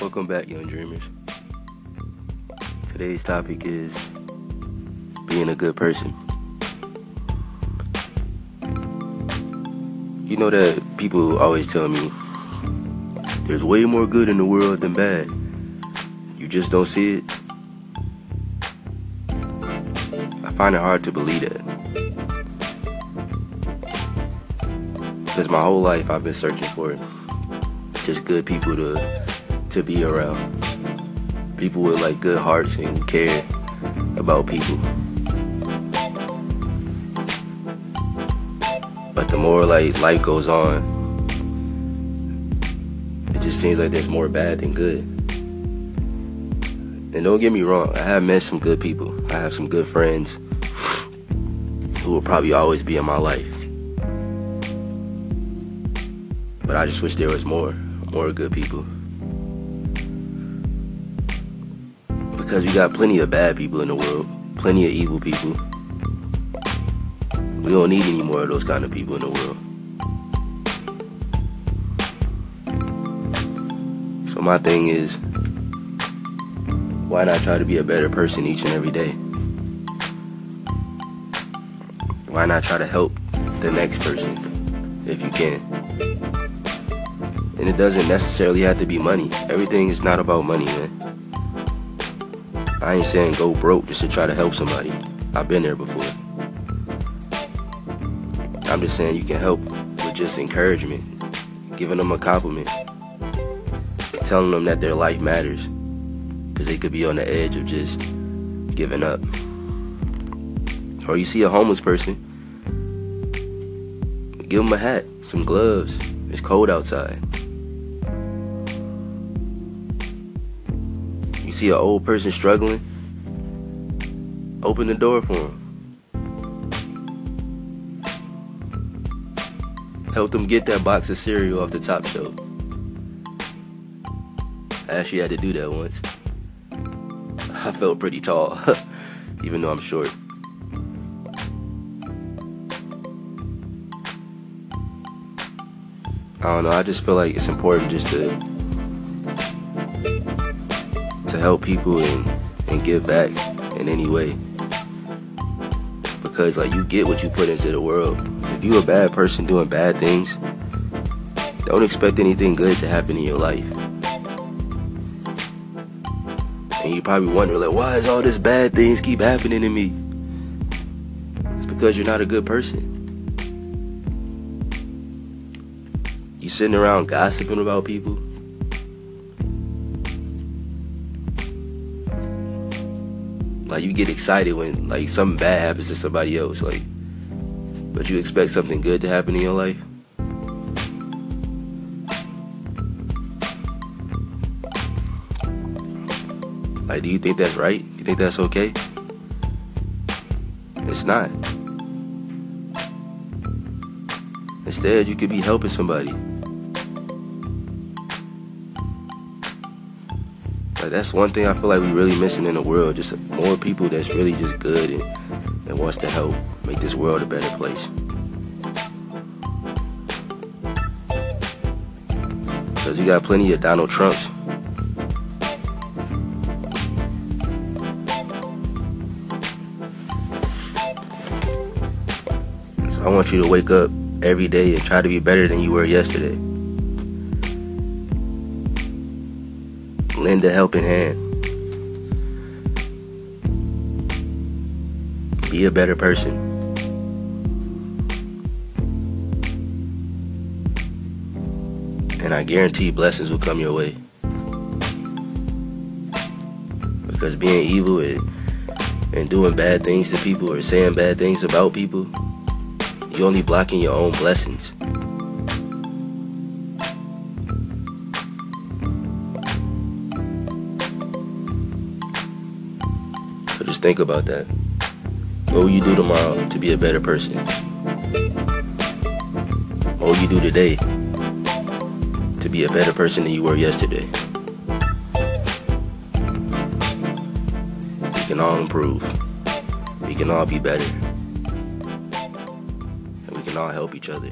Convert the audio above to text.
Welcome back, young dreamers. Today's topic is being a good person. You know that people always tell me there's way more good in the world than bad. You just don't see it. I find it hard to believe that. Because my whole life I've been searching for just good people to to be around. People with like good hearts and care about people. But the more like life goes on, it just seems like there's more bad than good. And don't get me wrong, I have met some good people. I have some good friends who will probably always be in my life. But I just wish there was more, more good people. Because we got plenty of bad people in the world, plenty of evil people. We don't need any more of those kind of people in the world. So my thing is, why not try to be a better person each and every day? Why not try to help the next person if you can? And it doesn't necessarily have to be money. Everything is not about money, man. I ain't saying go broke just to try to help somebody. I've been there before. I'm just saying you can help with just encouragement, giving them a compliment, telling them that their life matters. Because they could be on the edge of just giving up. Or you see a homeless person, give them a hat, some gloves. It's cold outside. See an old person struggling, open the door for them. Help them get that box of cereal off the top shelf. I actually had to do that once. I felt pretty tall, even though I'm short. I don't know, I just feel like it's important just to to help people and, and give back in any way. Because like you get what you put into the world. If you're a bad person doing bad things, don't expect anything good to happen in your life. And you probably wonder like why is all this bad things keep happening to me? It's because you're not a good person. You sitting around gossiping about people Like you get excited when like something bad happens to somebody else, like but you expect something good to happen in your life. Like, do you think that's right? Do you think that's okay? It's not. Instead, you could be helping somebody. Like that's one thing I feel like we're really missing in the world. Just more people that's really just good and, and wants to help make this world a better place. Cause you got plenty of Donald Trumps. So I want you to wake up every day and try to be better than you were yesterday. Lend a helping hand. Be a better person. And I guarantee blessings will come your way. Because being evil and, and doing bad things to people or saying bad things about people, you're only blocking your own blessings. Just think about that. What will you do tomorrow to be a better person? What will you do today to be a better person than you were yesterday? We can all improve. We can all be better. And we can all help each other.